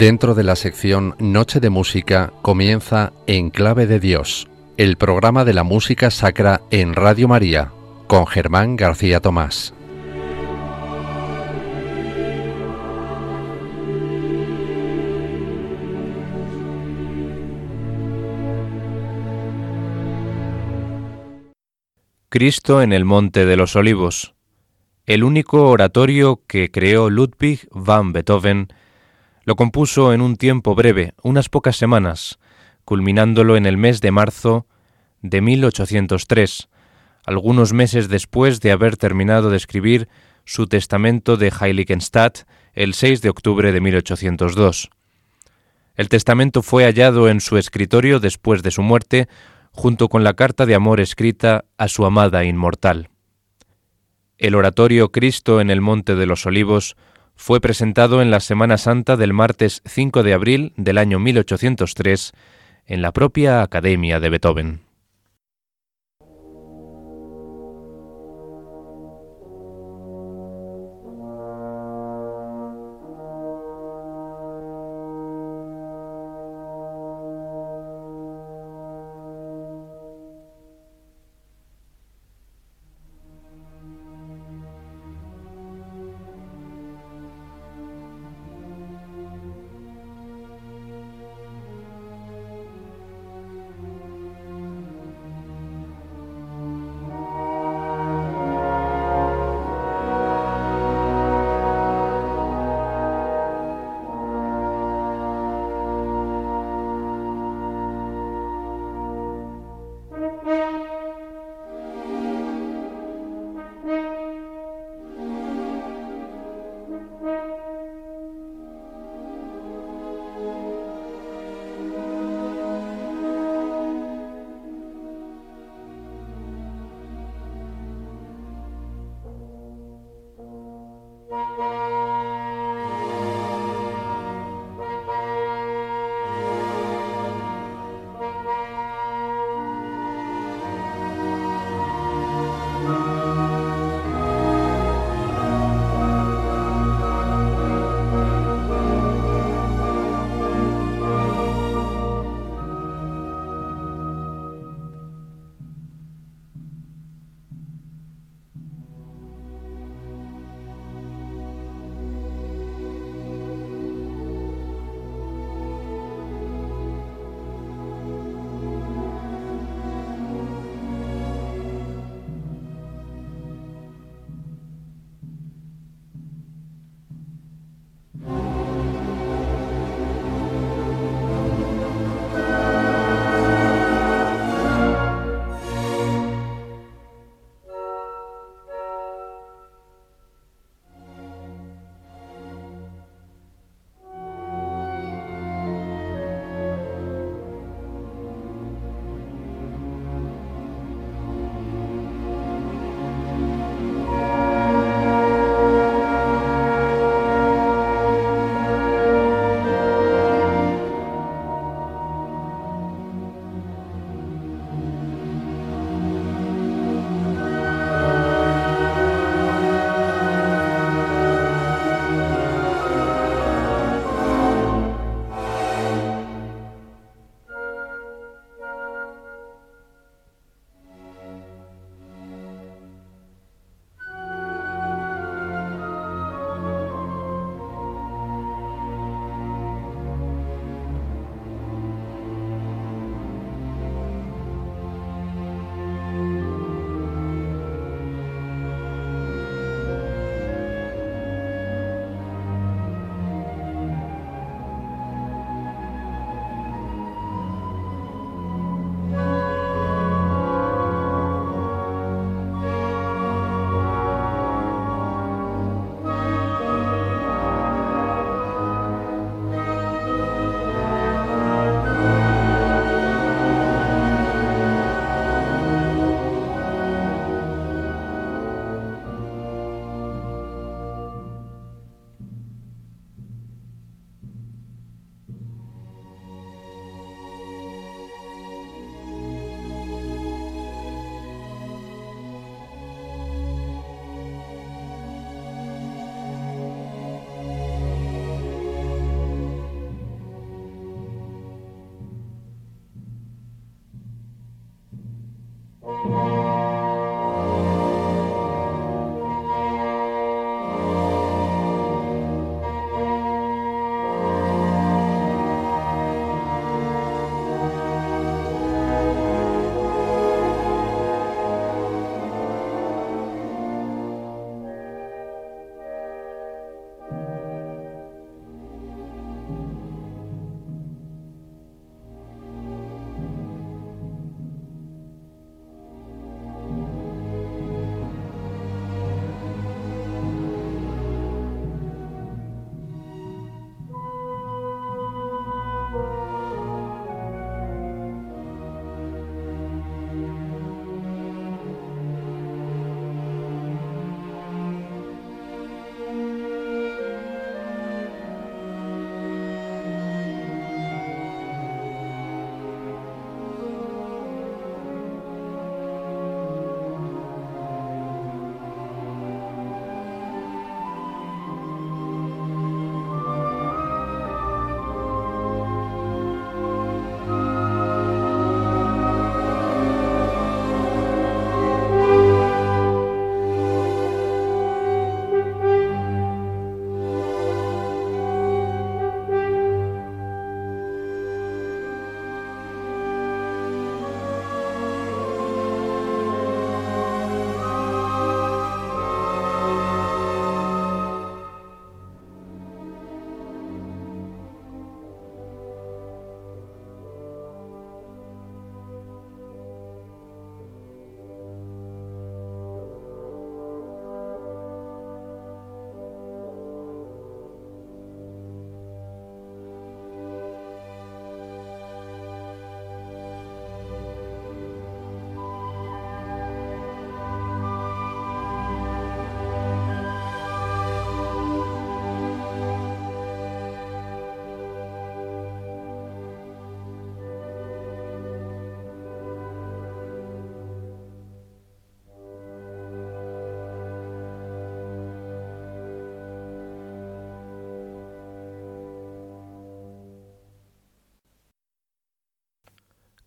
Dentro de la sección Noche de Música comienza En Clave de Dios, el programa de la música sacra en Radio María, con Germán García Tomás. Cristo en el Monte de los Olivos, el único oratorio que creó Ludwig van Beethoven, lo compuso en un tiempo breve, unas pocas semanas, culminándolo en el mes de marzo de 1803, algunos meses después de haber terminado de escribir su testamento de Heiligenstadt el 6 de octubre de 1802. El testamento fue hallado en su escritorio después de su muerte, junto con la carta de amor escrita a su amada inmortal. El oratorio Cristo en el Monte de los Olivos fue presentado en la Semana Santa del martes 5 de abril del año 1803 en la propia Academia de Beethoven.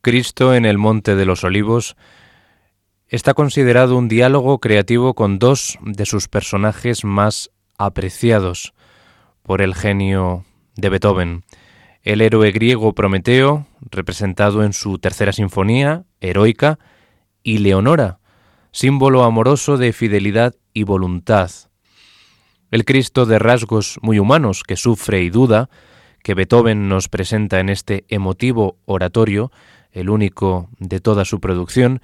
Cristo en el Monte de los Olivos está considerado un diálogo creativo con dos de sus personajes más apreciados por el genio de Beethoven, el héroe griego Prometeo, representado en su tercera sinfonía, heroica, y Leonora, símbolo amoroso de fidelidad y voluntad. El Cristo de rasgos muy humanos que sufre y duda, que Beethoven nos presenta en este emotivo oratorio, el único de toda su producción,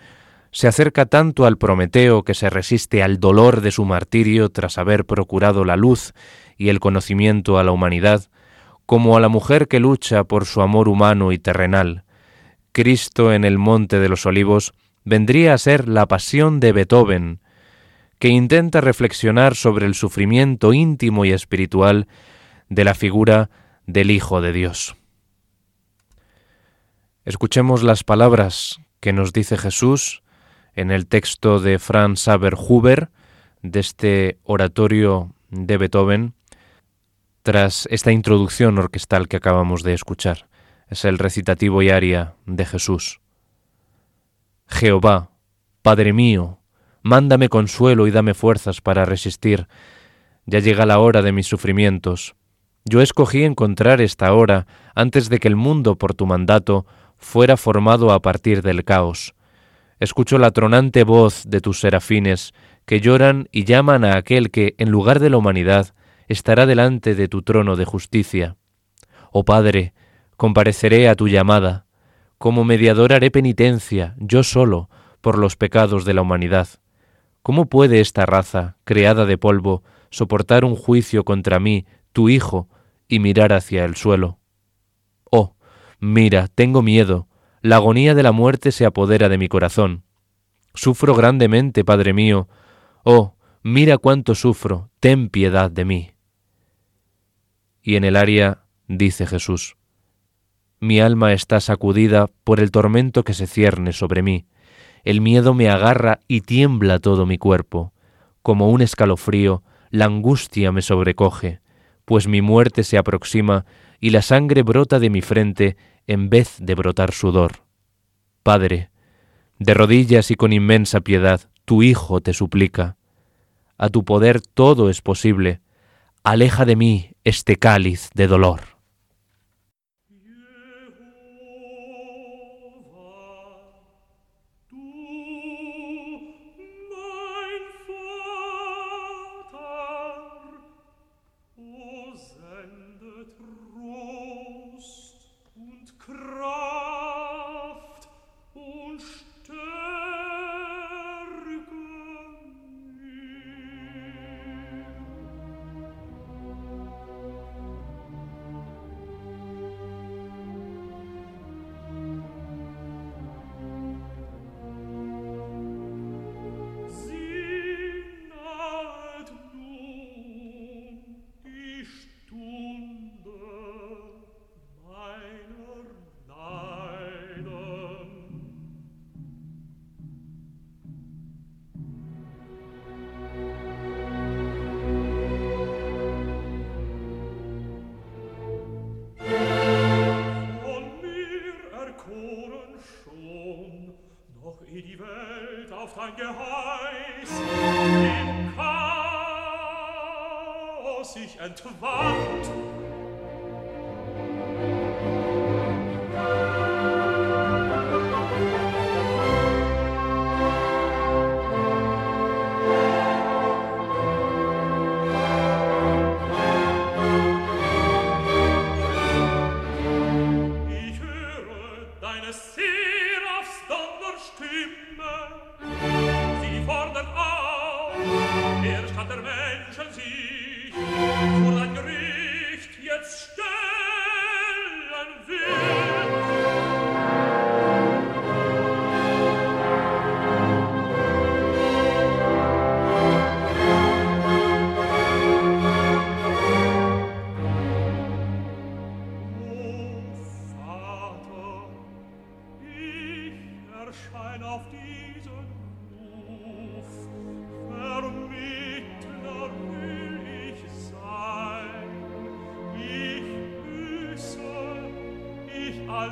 se acerca tanto al Prometeo que se resiste al dolor de su martirio tras haber procurado la luz y el conocimiento a la humanidad, como a la mujer que lucha por su amor humano y terrenal. Cristo en el Monte de los Olivos vendría a ser la pasión de Beethoven, que intenta reflexionar sobre el sufrimiento íntimo y espiritual de la figura del Hijo de Dios. Escuchemos las palabras que nos dice Jesús en el texto de Franz Haber-Huber de este oratorio de Beethoven tras esta introducción orquestal que acabamos de escuchar. Es el recitativo y aria de Jesús. Jehová, Padre mío, mándame consuelo y dame fuerzas para resistir. Ya llega la hora de mis sufrimientos. Yo escogí encontrar esta hora antes de que el mundo, por tu mandato, fuera formado a partir del caos. Escucho la tronante voz de tus serafines, que lloran y llaman a aquel que, en lugar de la humanidad, estará delante de tu trono de justicia. Oh Padre, compareceré a tu llamada, como mediador haré penitencia, yo solo, por los pecados de la humanidad. ¿Cómo puede esta raza, creada de polvo, soportar un juicio contra mí, tu Hijo, y mirar hacia el suelo? Mira, tengo miedo, la agonía de la muerte se apodera de mi corazón. Sufro grandemente, Padre mío. Oh, mira cuánto sufro, ten piedad de mí. Y en el aria dice Jesús, Mi alma está sacudida por el tormento que se cierne sobre mí. El miedo me agarra y tiembla todo mi cuerpo. Como un escalofrío, la angustia me sobrecoge, pues mi muerte se aproxima y la sangre brota de mi frente en vez de brotar sudor. Padre, de rodillas y con inmensa piedad, tu Hijo te suplica. A tu poder todo es posible. Aleja de mí este cáliz de dolor.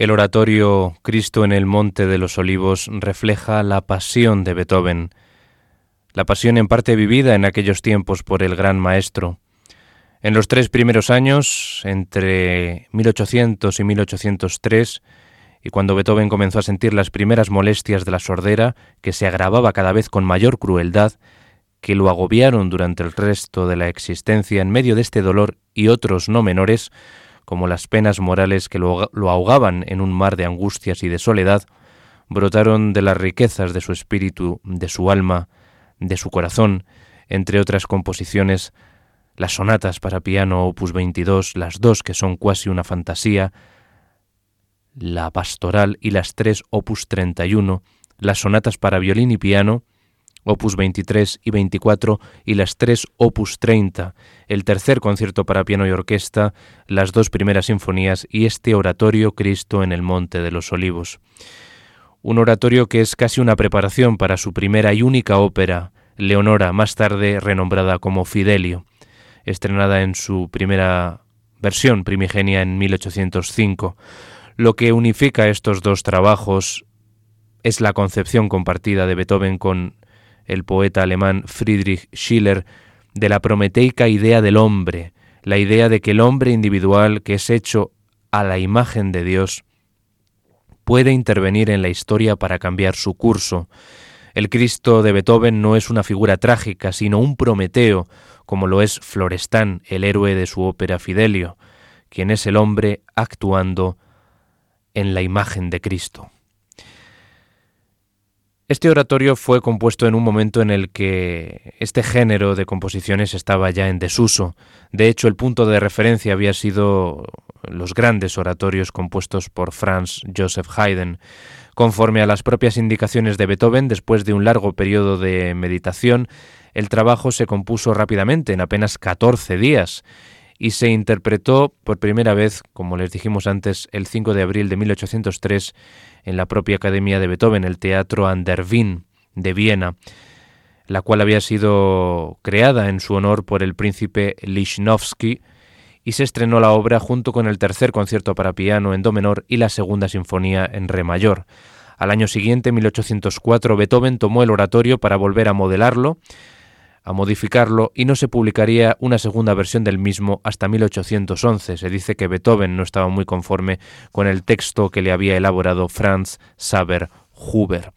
El oratorio Cristo en el Monte de los Olivos refleja la pasión de Beethoven, la pasión en parte vivida en aquellos tiempos por el gran maestro. En los tres primeros años, entre 1800 y 1803, y cuando Beethoven comenzó a sentir las primeras molestias de la sordera, que se agravaba cada vez con mayor crueldad, que lo agobiaron durante el resto de la existencia en medio de este dolor y otros no menores, como las penas morales que lo, ahogaban en un mar de angustias y de soledad, brotaron de las riquezas de su espíritu, de su alma, de su corazón, entre otras composiciones, las sonatas para piano opus 22, las dos que son casi una fantasía, la pastoral y las tres opus 31, las sonatas para violín y piano, opus 23 y 24 y las tres opus 30, el tercer concierto para piano y orquesta, las dos primeras sinfonías y este oratorio Cristo en el Monte de los Olivos. Un oratorio que es casi una preparación para su primera y única ópera, Leonora, más tarde renombrada como Fidelio, estrenada en su primera versión primigenia en 1805. Lo que unifica estos dos trabajos es la concepción compartida de Beethoven con el poeta alemán Friedrich Schiller, de la prometeica idea del hombre, la idea de que el hombre individual que es hecho a la imagen de Dios puede intervenir en la historia para cambiar su curso. El Cristo de Beethoven no es una figura trágica, sino un Prometeo, como lo es Florestan, el héroe de su ópera Fidelio, quien es el hombre actuando en la imagen de Cristo. Este oratorio fue compuesto en un momento en el que este género de composiciones estaba ya en desuso. De hecho, el punto de referencia había sido los grandes oratorios compuestos por Franz Joseph Haydn. Conforme a las propias indicaciones de Beethoven, después de un largo periodo de meditación, el trabajo se compuso rápidamente, en apenas 14 días, y se interpretó por primera vez, como les dijimos antes, el 5 de abril de 1803 en la propia Academia de Beethoven, el Teatro an der Wien de Viena, la cual había sido creada en su honor por el príncipe Lichnowsky, y se estrenó la obra junto con el tercer concierto para piano en do menor y la segunda sinfonía en re mayor. Al año siguiente, 1804, Beethoven tomó el oratorio para volver a modelarlo, a modificarlo y no se publicaría una segunda versión del mismo hasta 1811. Se dice que Beethoven no estaba muy conforme con el texto que le había elaborado Franz Saber Huber.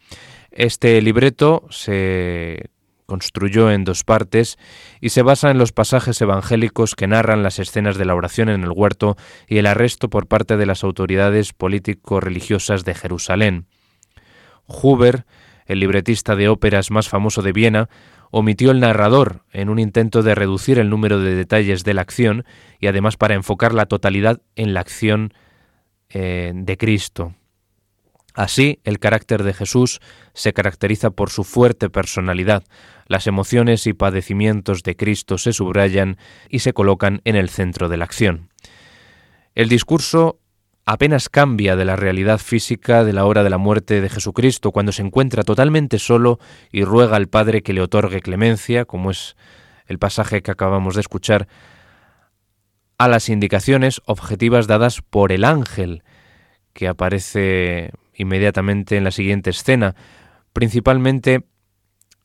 Este libreto se construyó en dos partes y se basa en los pasajes evangélicos que narran las escenas de la oración en el huerto y el arresto por parte de las autoridades político-religiosas de Jerusalén. Huber, el libretista de óperas más famoso de Viena, omitió el narrador en un intento de reducir el número de detalles de la acción y además para enfocar la totalidad en la acción eh, de Cristo. Así, el carácter de Jesús se caracteriza por su fuerte personalidad. Las emociones y padecimientos de Cristo se subrayan y se colocan en el centro de la acción. El discurso apenas cambia de la realidad física de la hora de la muerte de Jesucristo, cuando se encuentra totalmente solo y ruega al Padre que le otorgue clemencia, como es el pasaje que acabamos de escuchar, a las indicaciones objetivas dadas por el ángel, que aparece inmediatamente en la siguiente escena, principalmente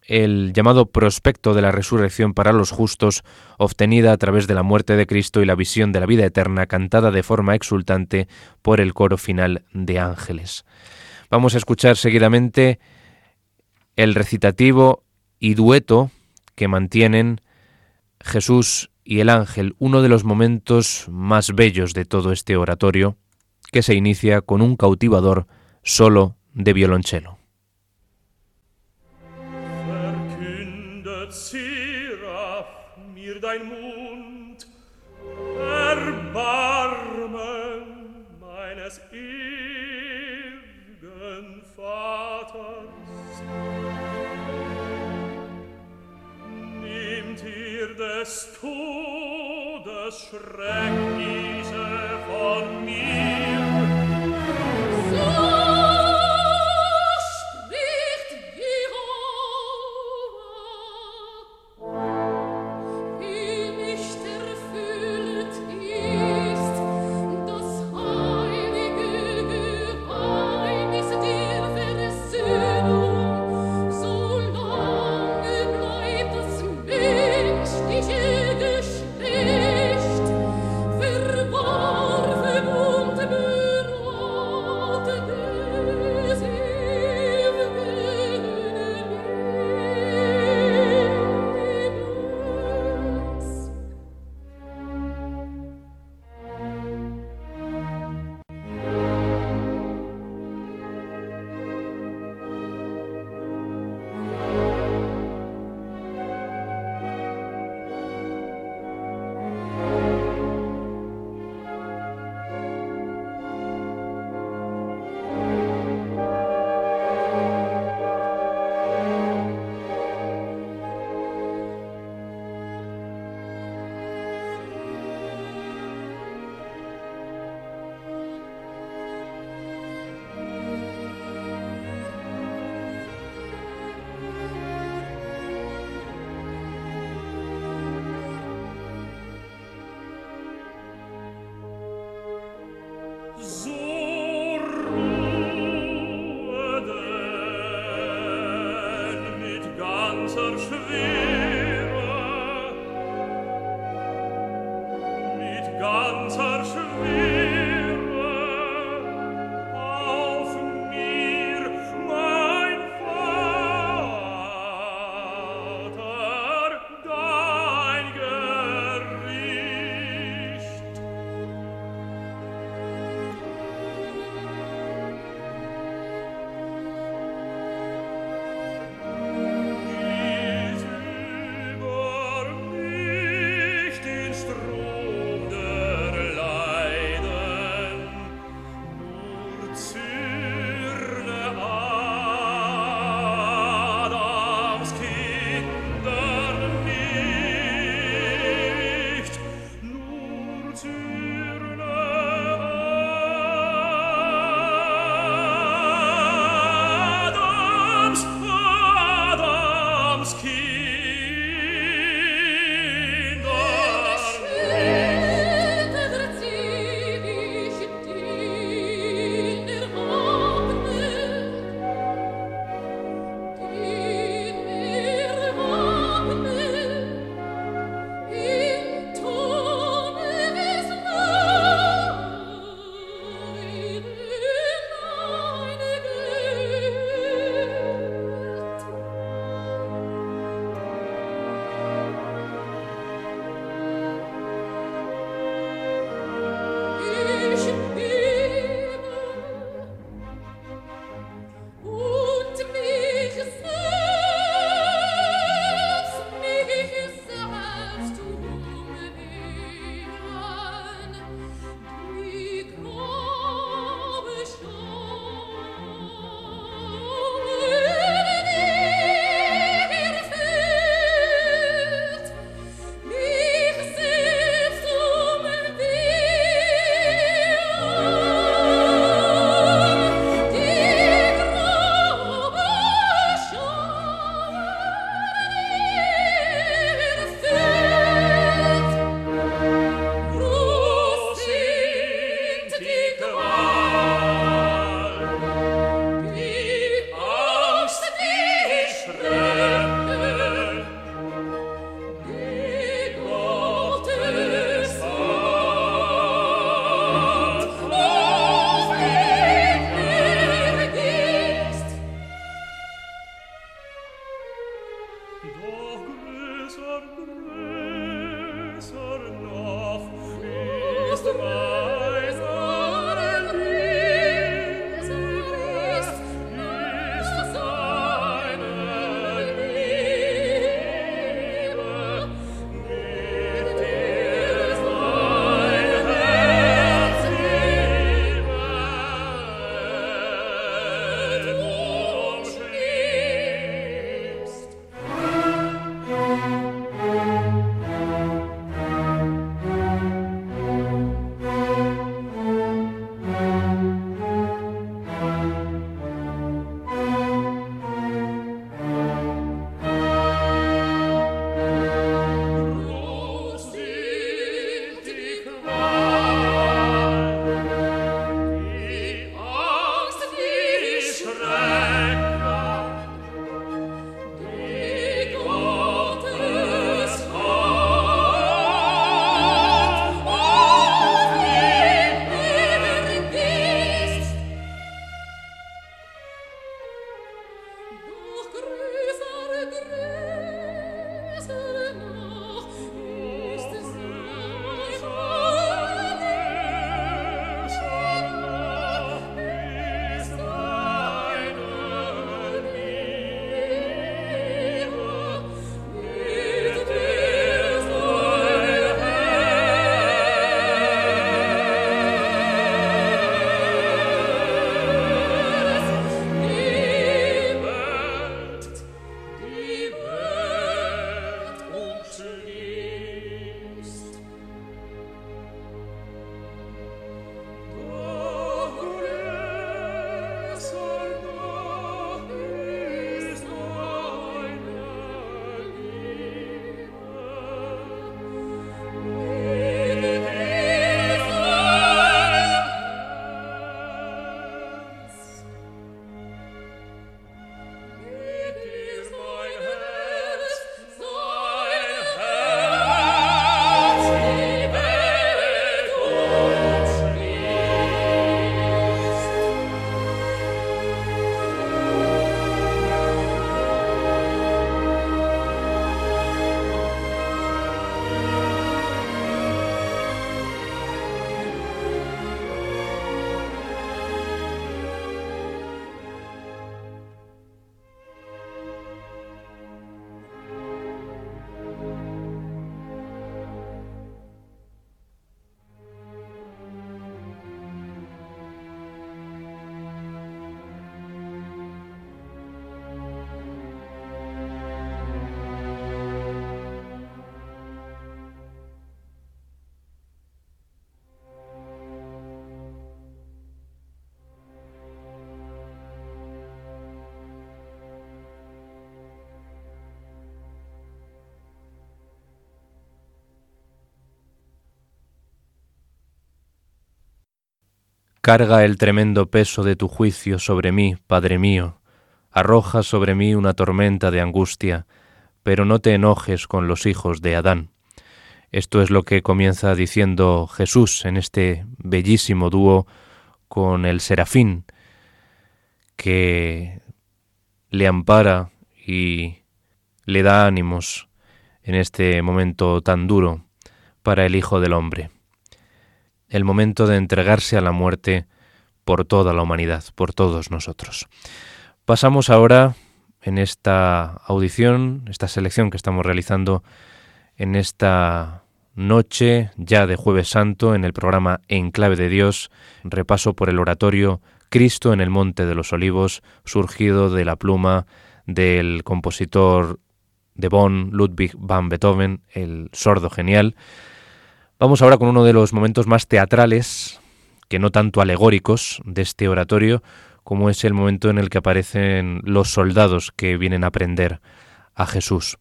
el llamado prospecto de la resurrección para los justos, obtenida a través de la muerte de Cristo y la visión de la vida eterna, cantada de forma exultante por el coro final de ángeles. Vamos a escuchar seguidamente el recitativo y dueto que mantienen Jesús y el ángel, uno de los momentos más bellos de todo este oratorio, que se inicia con un cautivador solo de violonchelo. Ziraf, mir dein Mund, Erbarmen meines ewigen Vaters. Nimmt ihr des Todes Schrecknisse von mir, ganzer Schwert. Carga el tremendo peso de tu juicio sobre mí, Padre mío. Arroja sobre mí una tormenta de angustia, pero no te enojes con los hijos de Adán. Esto es lo que comienza diciendo Jesús en este bellísimo dúo con el serafín, que le ampara y le da ánimos en este momento tan duro para el Hijo del Hombre. El momento de entregarse a la muerte por toda la humanidad, por todos nosotros. Pasamos ahora en esta audición, esta selección que estamos realizando en esta noche ya de jueves santo en el programa En clave de Dios, repaso por el oratorio Cristo en el Monte de los Olivos, surgido de la pluma del compositor de Bonn, Ludwig van Beethoven, el sordo genial. Vamos ahora con uno de los momentos más teatrales, que no tanto alegóricos, de este oratorio, como es el momento en el que aparecen los soldados que vienen a prender a Jesús.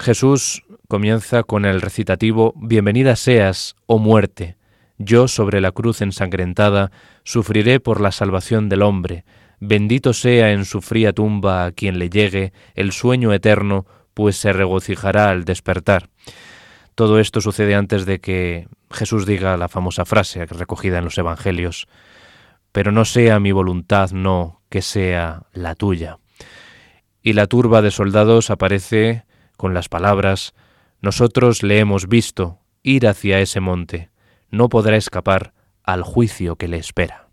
Jesús comienza con el recitativo Bienvenida seas, oh muerte, yo sobre la cruz ensangrentada sufriré por la salvación del hombre, bendito sea en su fría tumba a quien le llegue el sueño eterno, pues se regocijará al despertar. Todo esto sucede antes de que Jesús diga la famosa frase recogida en los Evangelios, pero no sea mi voluntad, no, que sea la tuya. Y la turba de soldados aparece con las palabras, Nosotros le hemos visto ir hacia ese monte no podrá escapar al juicio que le espera.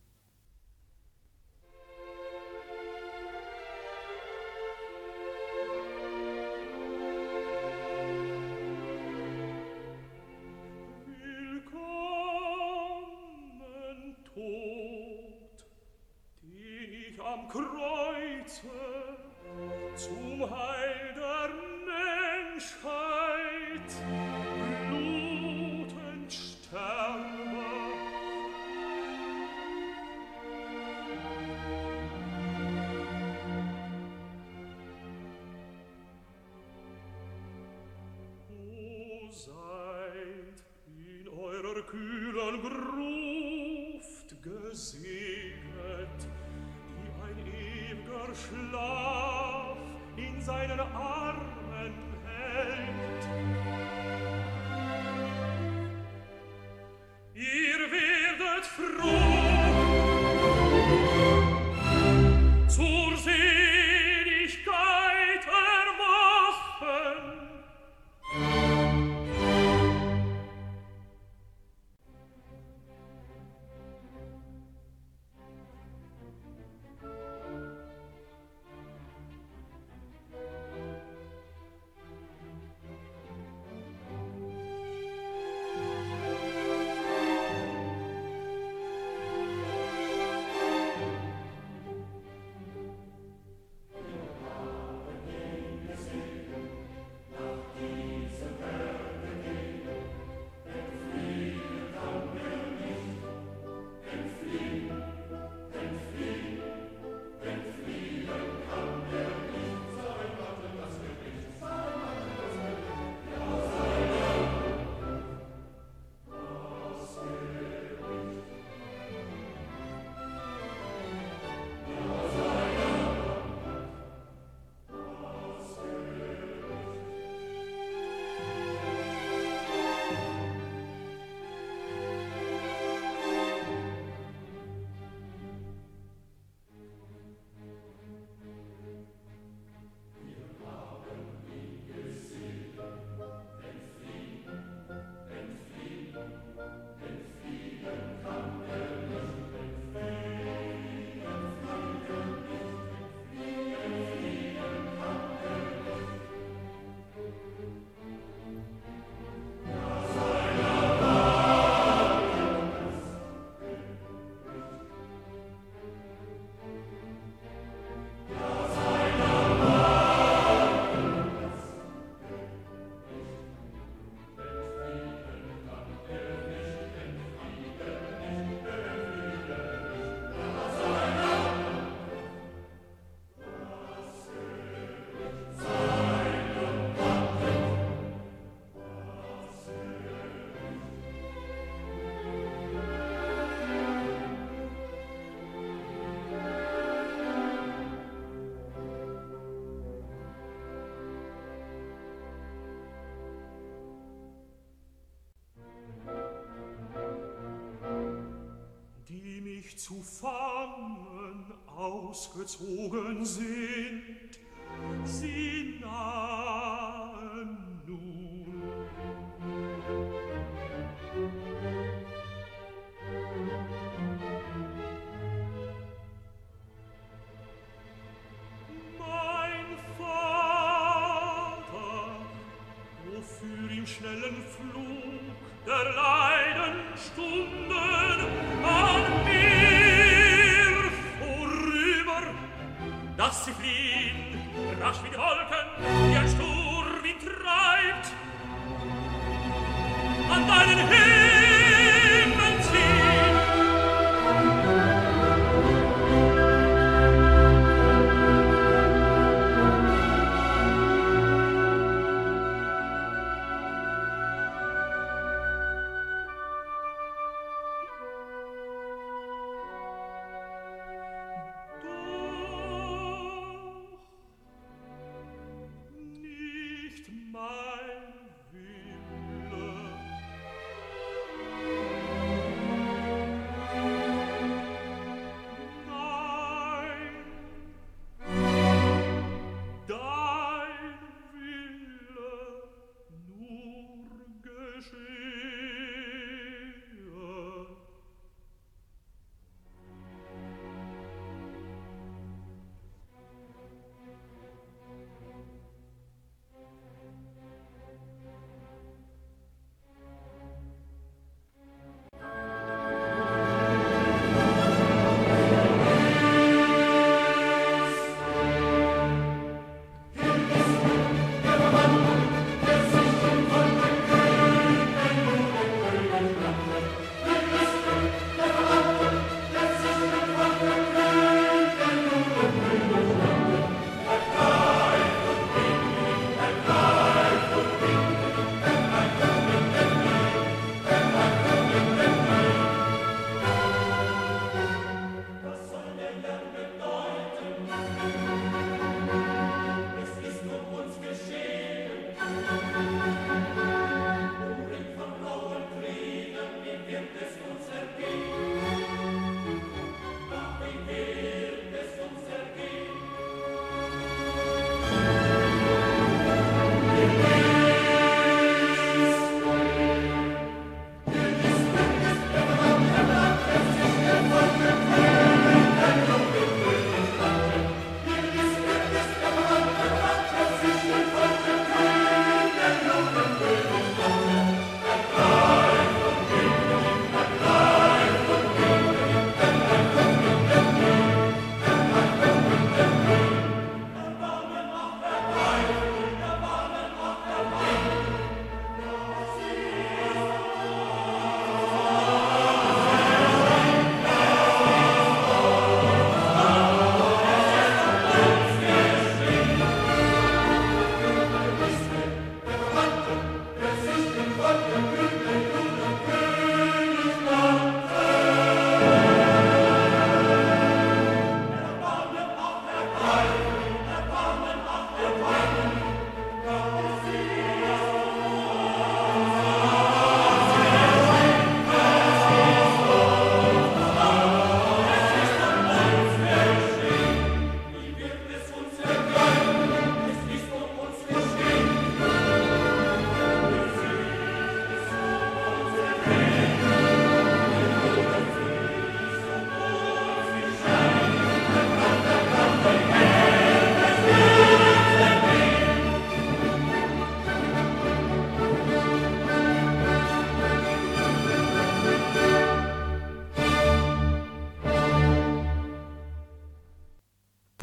Zu fangen ausgezogen sind, sie nahen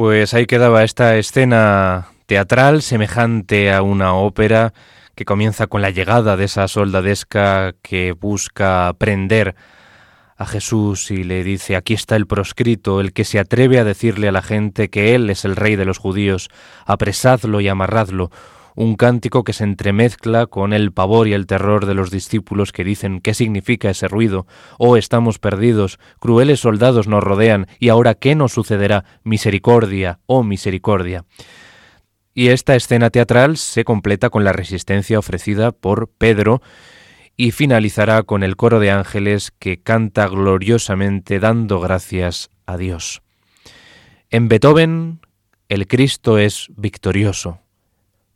Pues ahí quedaba esta escena teatral semejante a una ópera que comienza con la llegada de esa soldadesca que busca prender a Jesús y le dice, aquí está el proscrito, el que se atreve a decirle a la gente que Él es el rey de los judíos, apresadlo y amarradlo, un cántico que se entremezcla con el pavor y el terror de los discípulos que dicen ¿qué significa ese ruido? Oh, estamos perdidos, crueles soldados nos rodean, y ahora ¿qué nos sucederá? Misericordia, oh misericordia. Y esta escena teatral se completa con la resistencia ofrecida por Pedro, y finalizará con el coro de ángeles que canta gloriosamente dando gracias a Dios. En Beethoven, el Cristo es victorioso.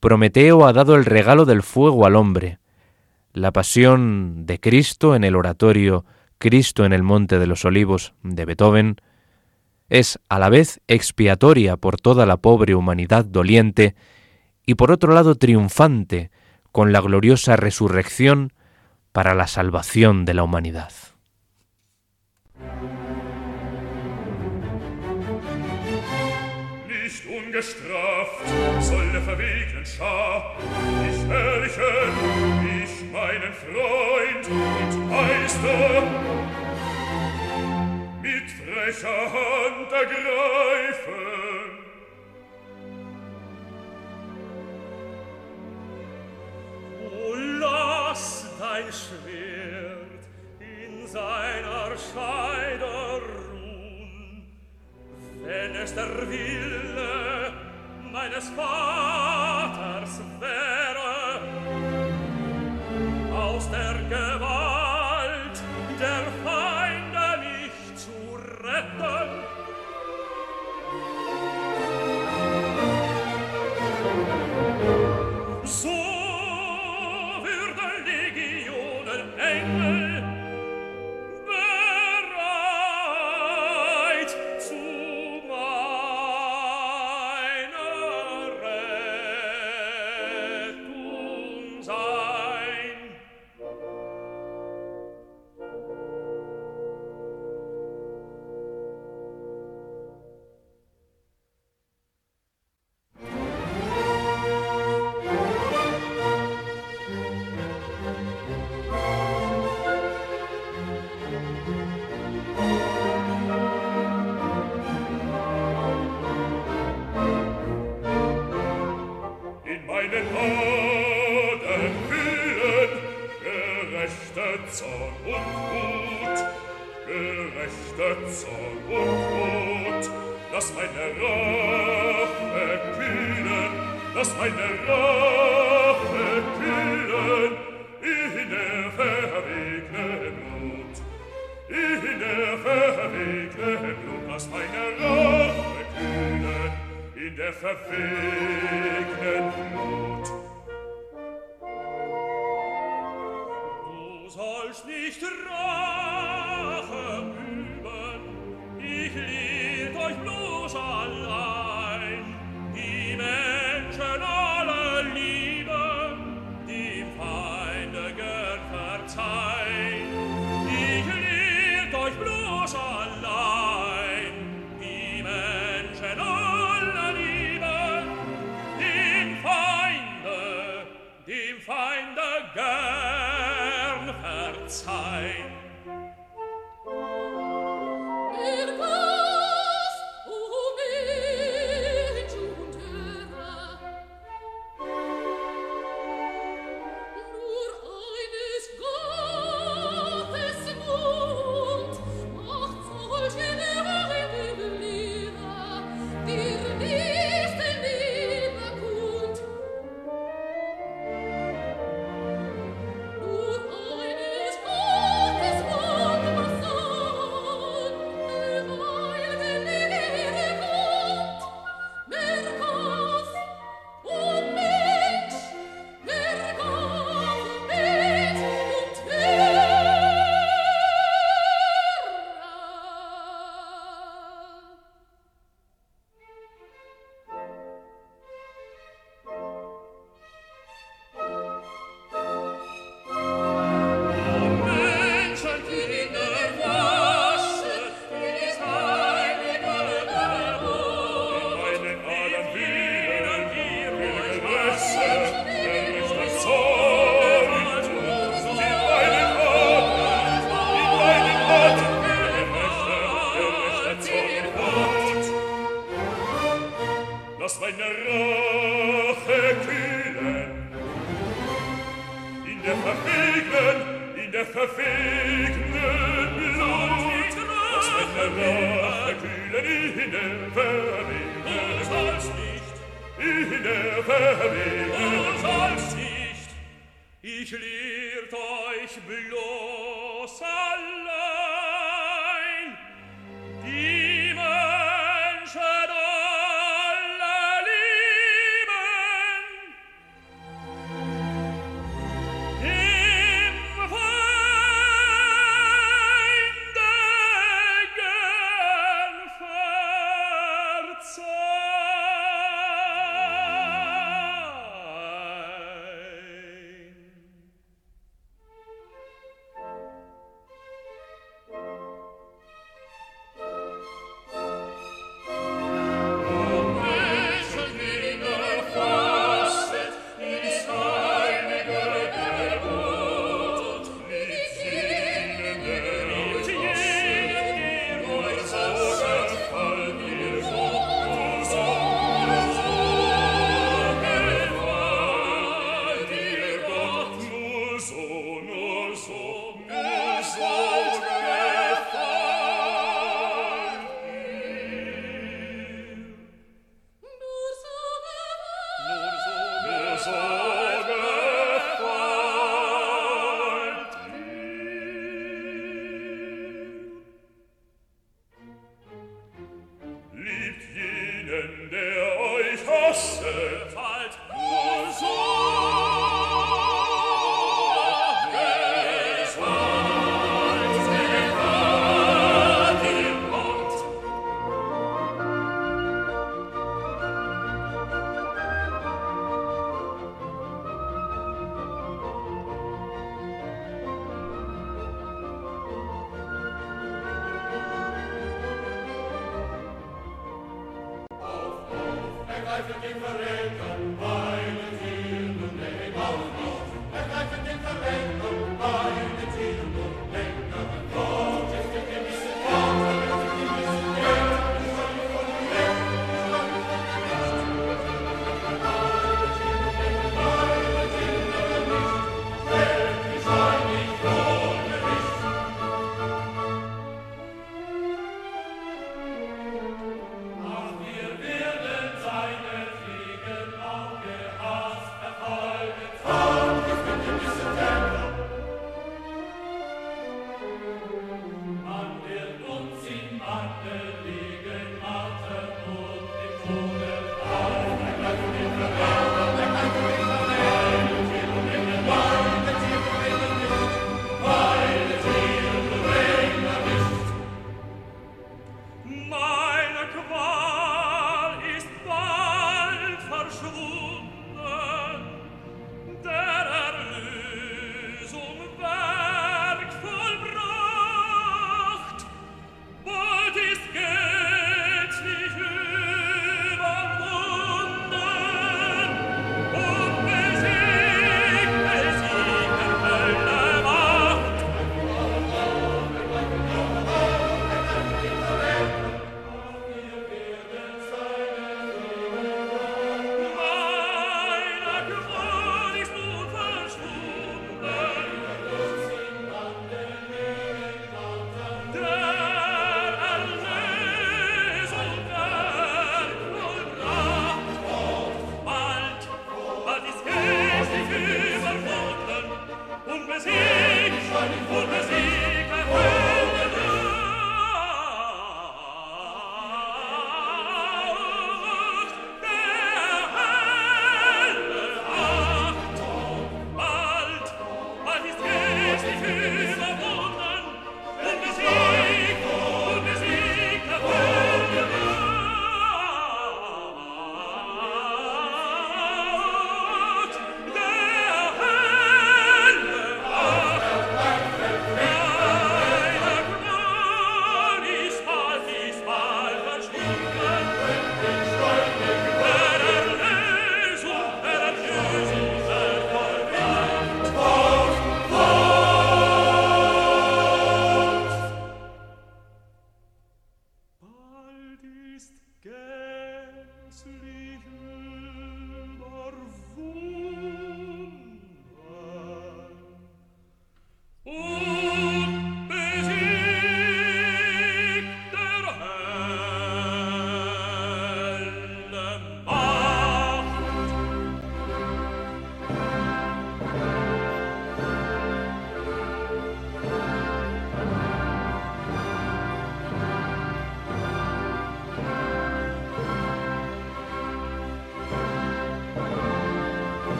Prometeo ha dado el regalo del fuego al hombre. La pasión de Cristo en el oratorio Cristo en el Monte de los Olivos de Beethoven es a la vez expiatoria por toda la pobre humanidad doliente y por otro lado triunfante con la gloriosa resurrección para la salvación de la humanidad. Nicht verwegnen schar. Ich herrliche, ich meinen Freund und Meister mit frecher Hand ergreifen. O lass dein Schwert in seiner Scheide ruhen, wenn es der Wille meines Vaters wäre aus der Gewalt deinen Taten kühlen, gerechter Zorn und Wut, gerechter Zorn und Wut, lass meine Rache kühlen, lass meine Rache kühlen, in der verwegnen Blut in der verwegnen Not, lass meine Rache in der verwegnen Not. Du sollst nicht rein,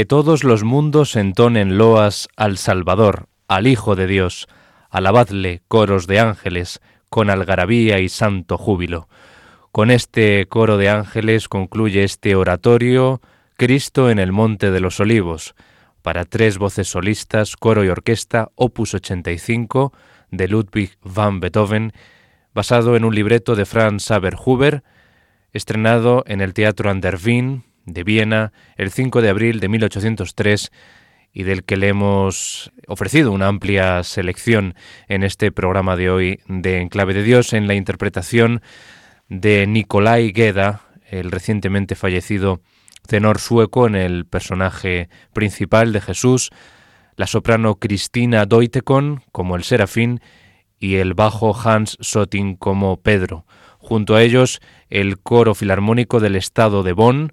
Que todos los mundos entonen loas al Salvador, al Hijo de Dios, alabadle coros de ángeles, con algarabía y santo júbilo. Con este coro de ángeles concluye este oratorio Cristo en el Monte de los Olivos, para tres voces solistas, coro y orquesta, opus 85, de Ludwig van Beethoven, basado en un libreto de Franz Saberhuber, estrenado en el Teatro an der Wien de Viena el 5 de abril de 1803 y del que le hemos ofrecido una amplia selección en este programa de hoy de Enclave de Dios en la interpretación de Nikolai Geda, el recientemente fallecido tenor sueco en el personaje principal de Jesús, la soprano Cristina Doitekon como el Serafín y el bajo Hans Sotin como Pedro. Junto a ellos el coro filarmónico del estado de Bonn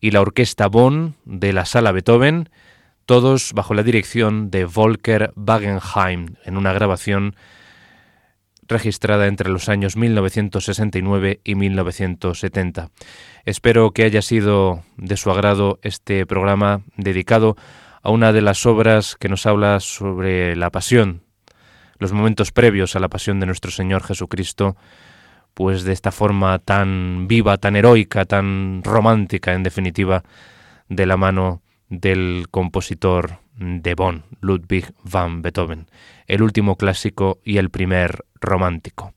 y la orquesta Bonn de la sala Beethoven, todos bajo la dirección de Volker Wagenheim, en una grabación registrada entre los años 1969 y 1970. Espero que haya sido de su agrado este programa dedicado a una de las obras que nos habla sobre la pasión, los momentos previos a la pasión de nuestro Señor Jesucristo, pues de esta forma tan viva, tan heroica, tan romántica, en definitiva, de la mano del compositor de Bonn, Ludwig van Beethoven, el último clásico y el primer romántico.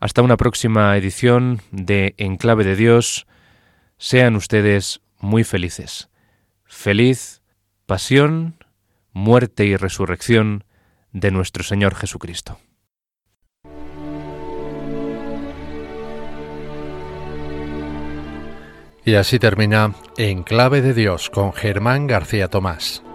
Hasta una próxima edición de Enclave de Dios. Sean ustedes muy felices. Feliz pasión, muerte y resurrección de nuestro Señor Jesucristo. Y así termina En Clave de Dios con Germán García Tomás.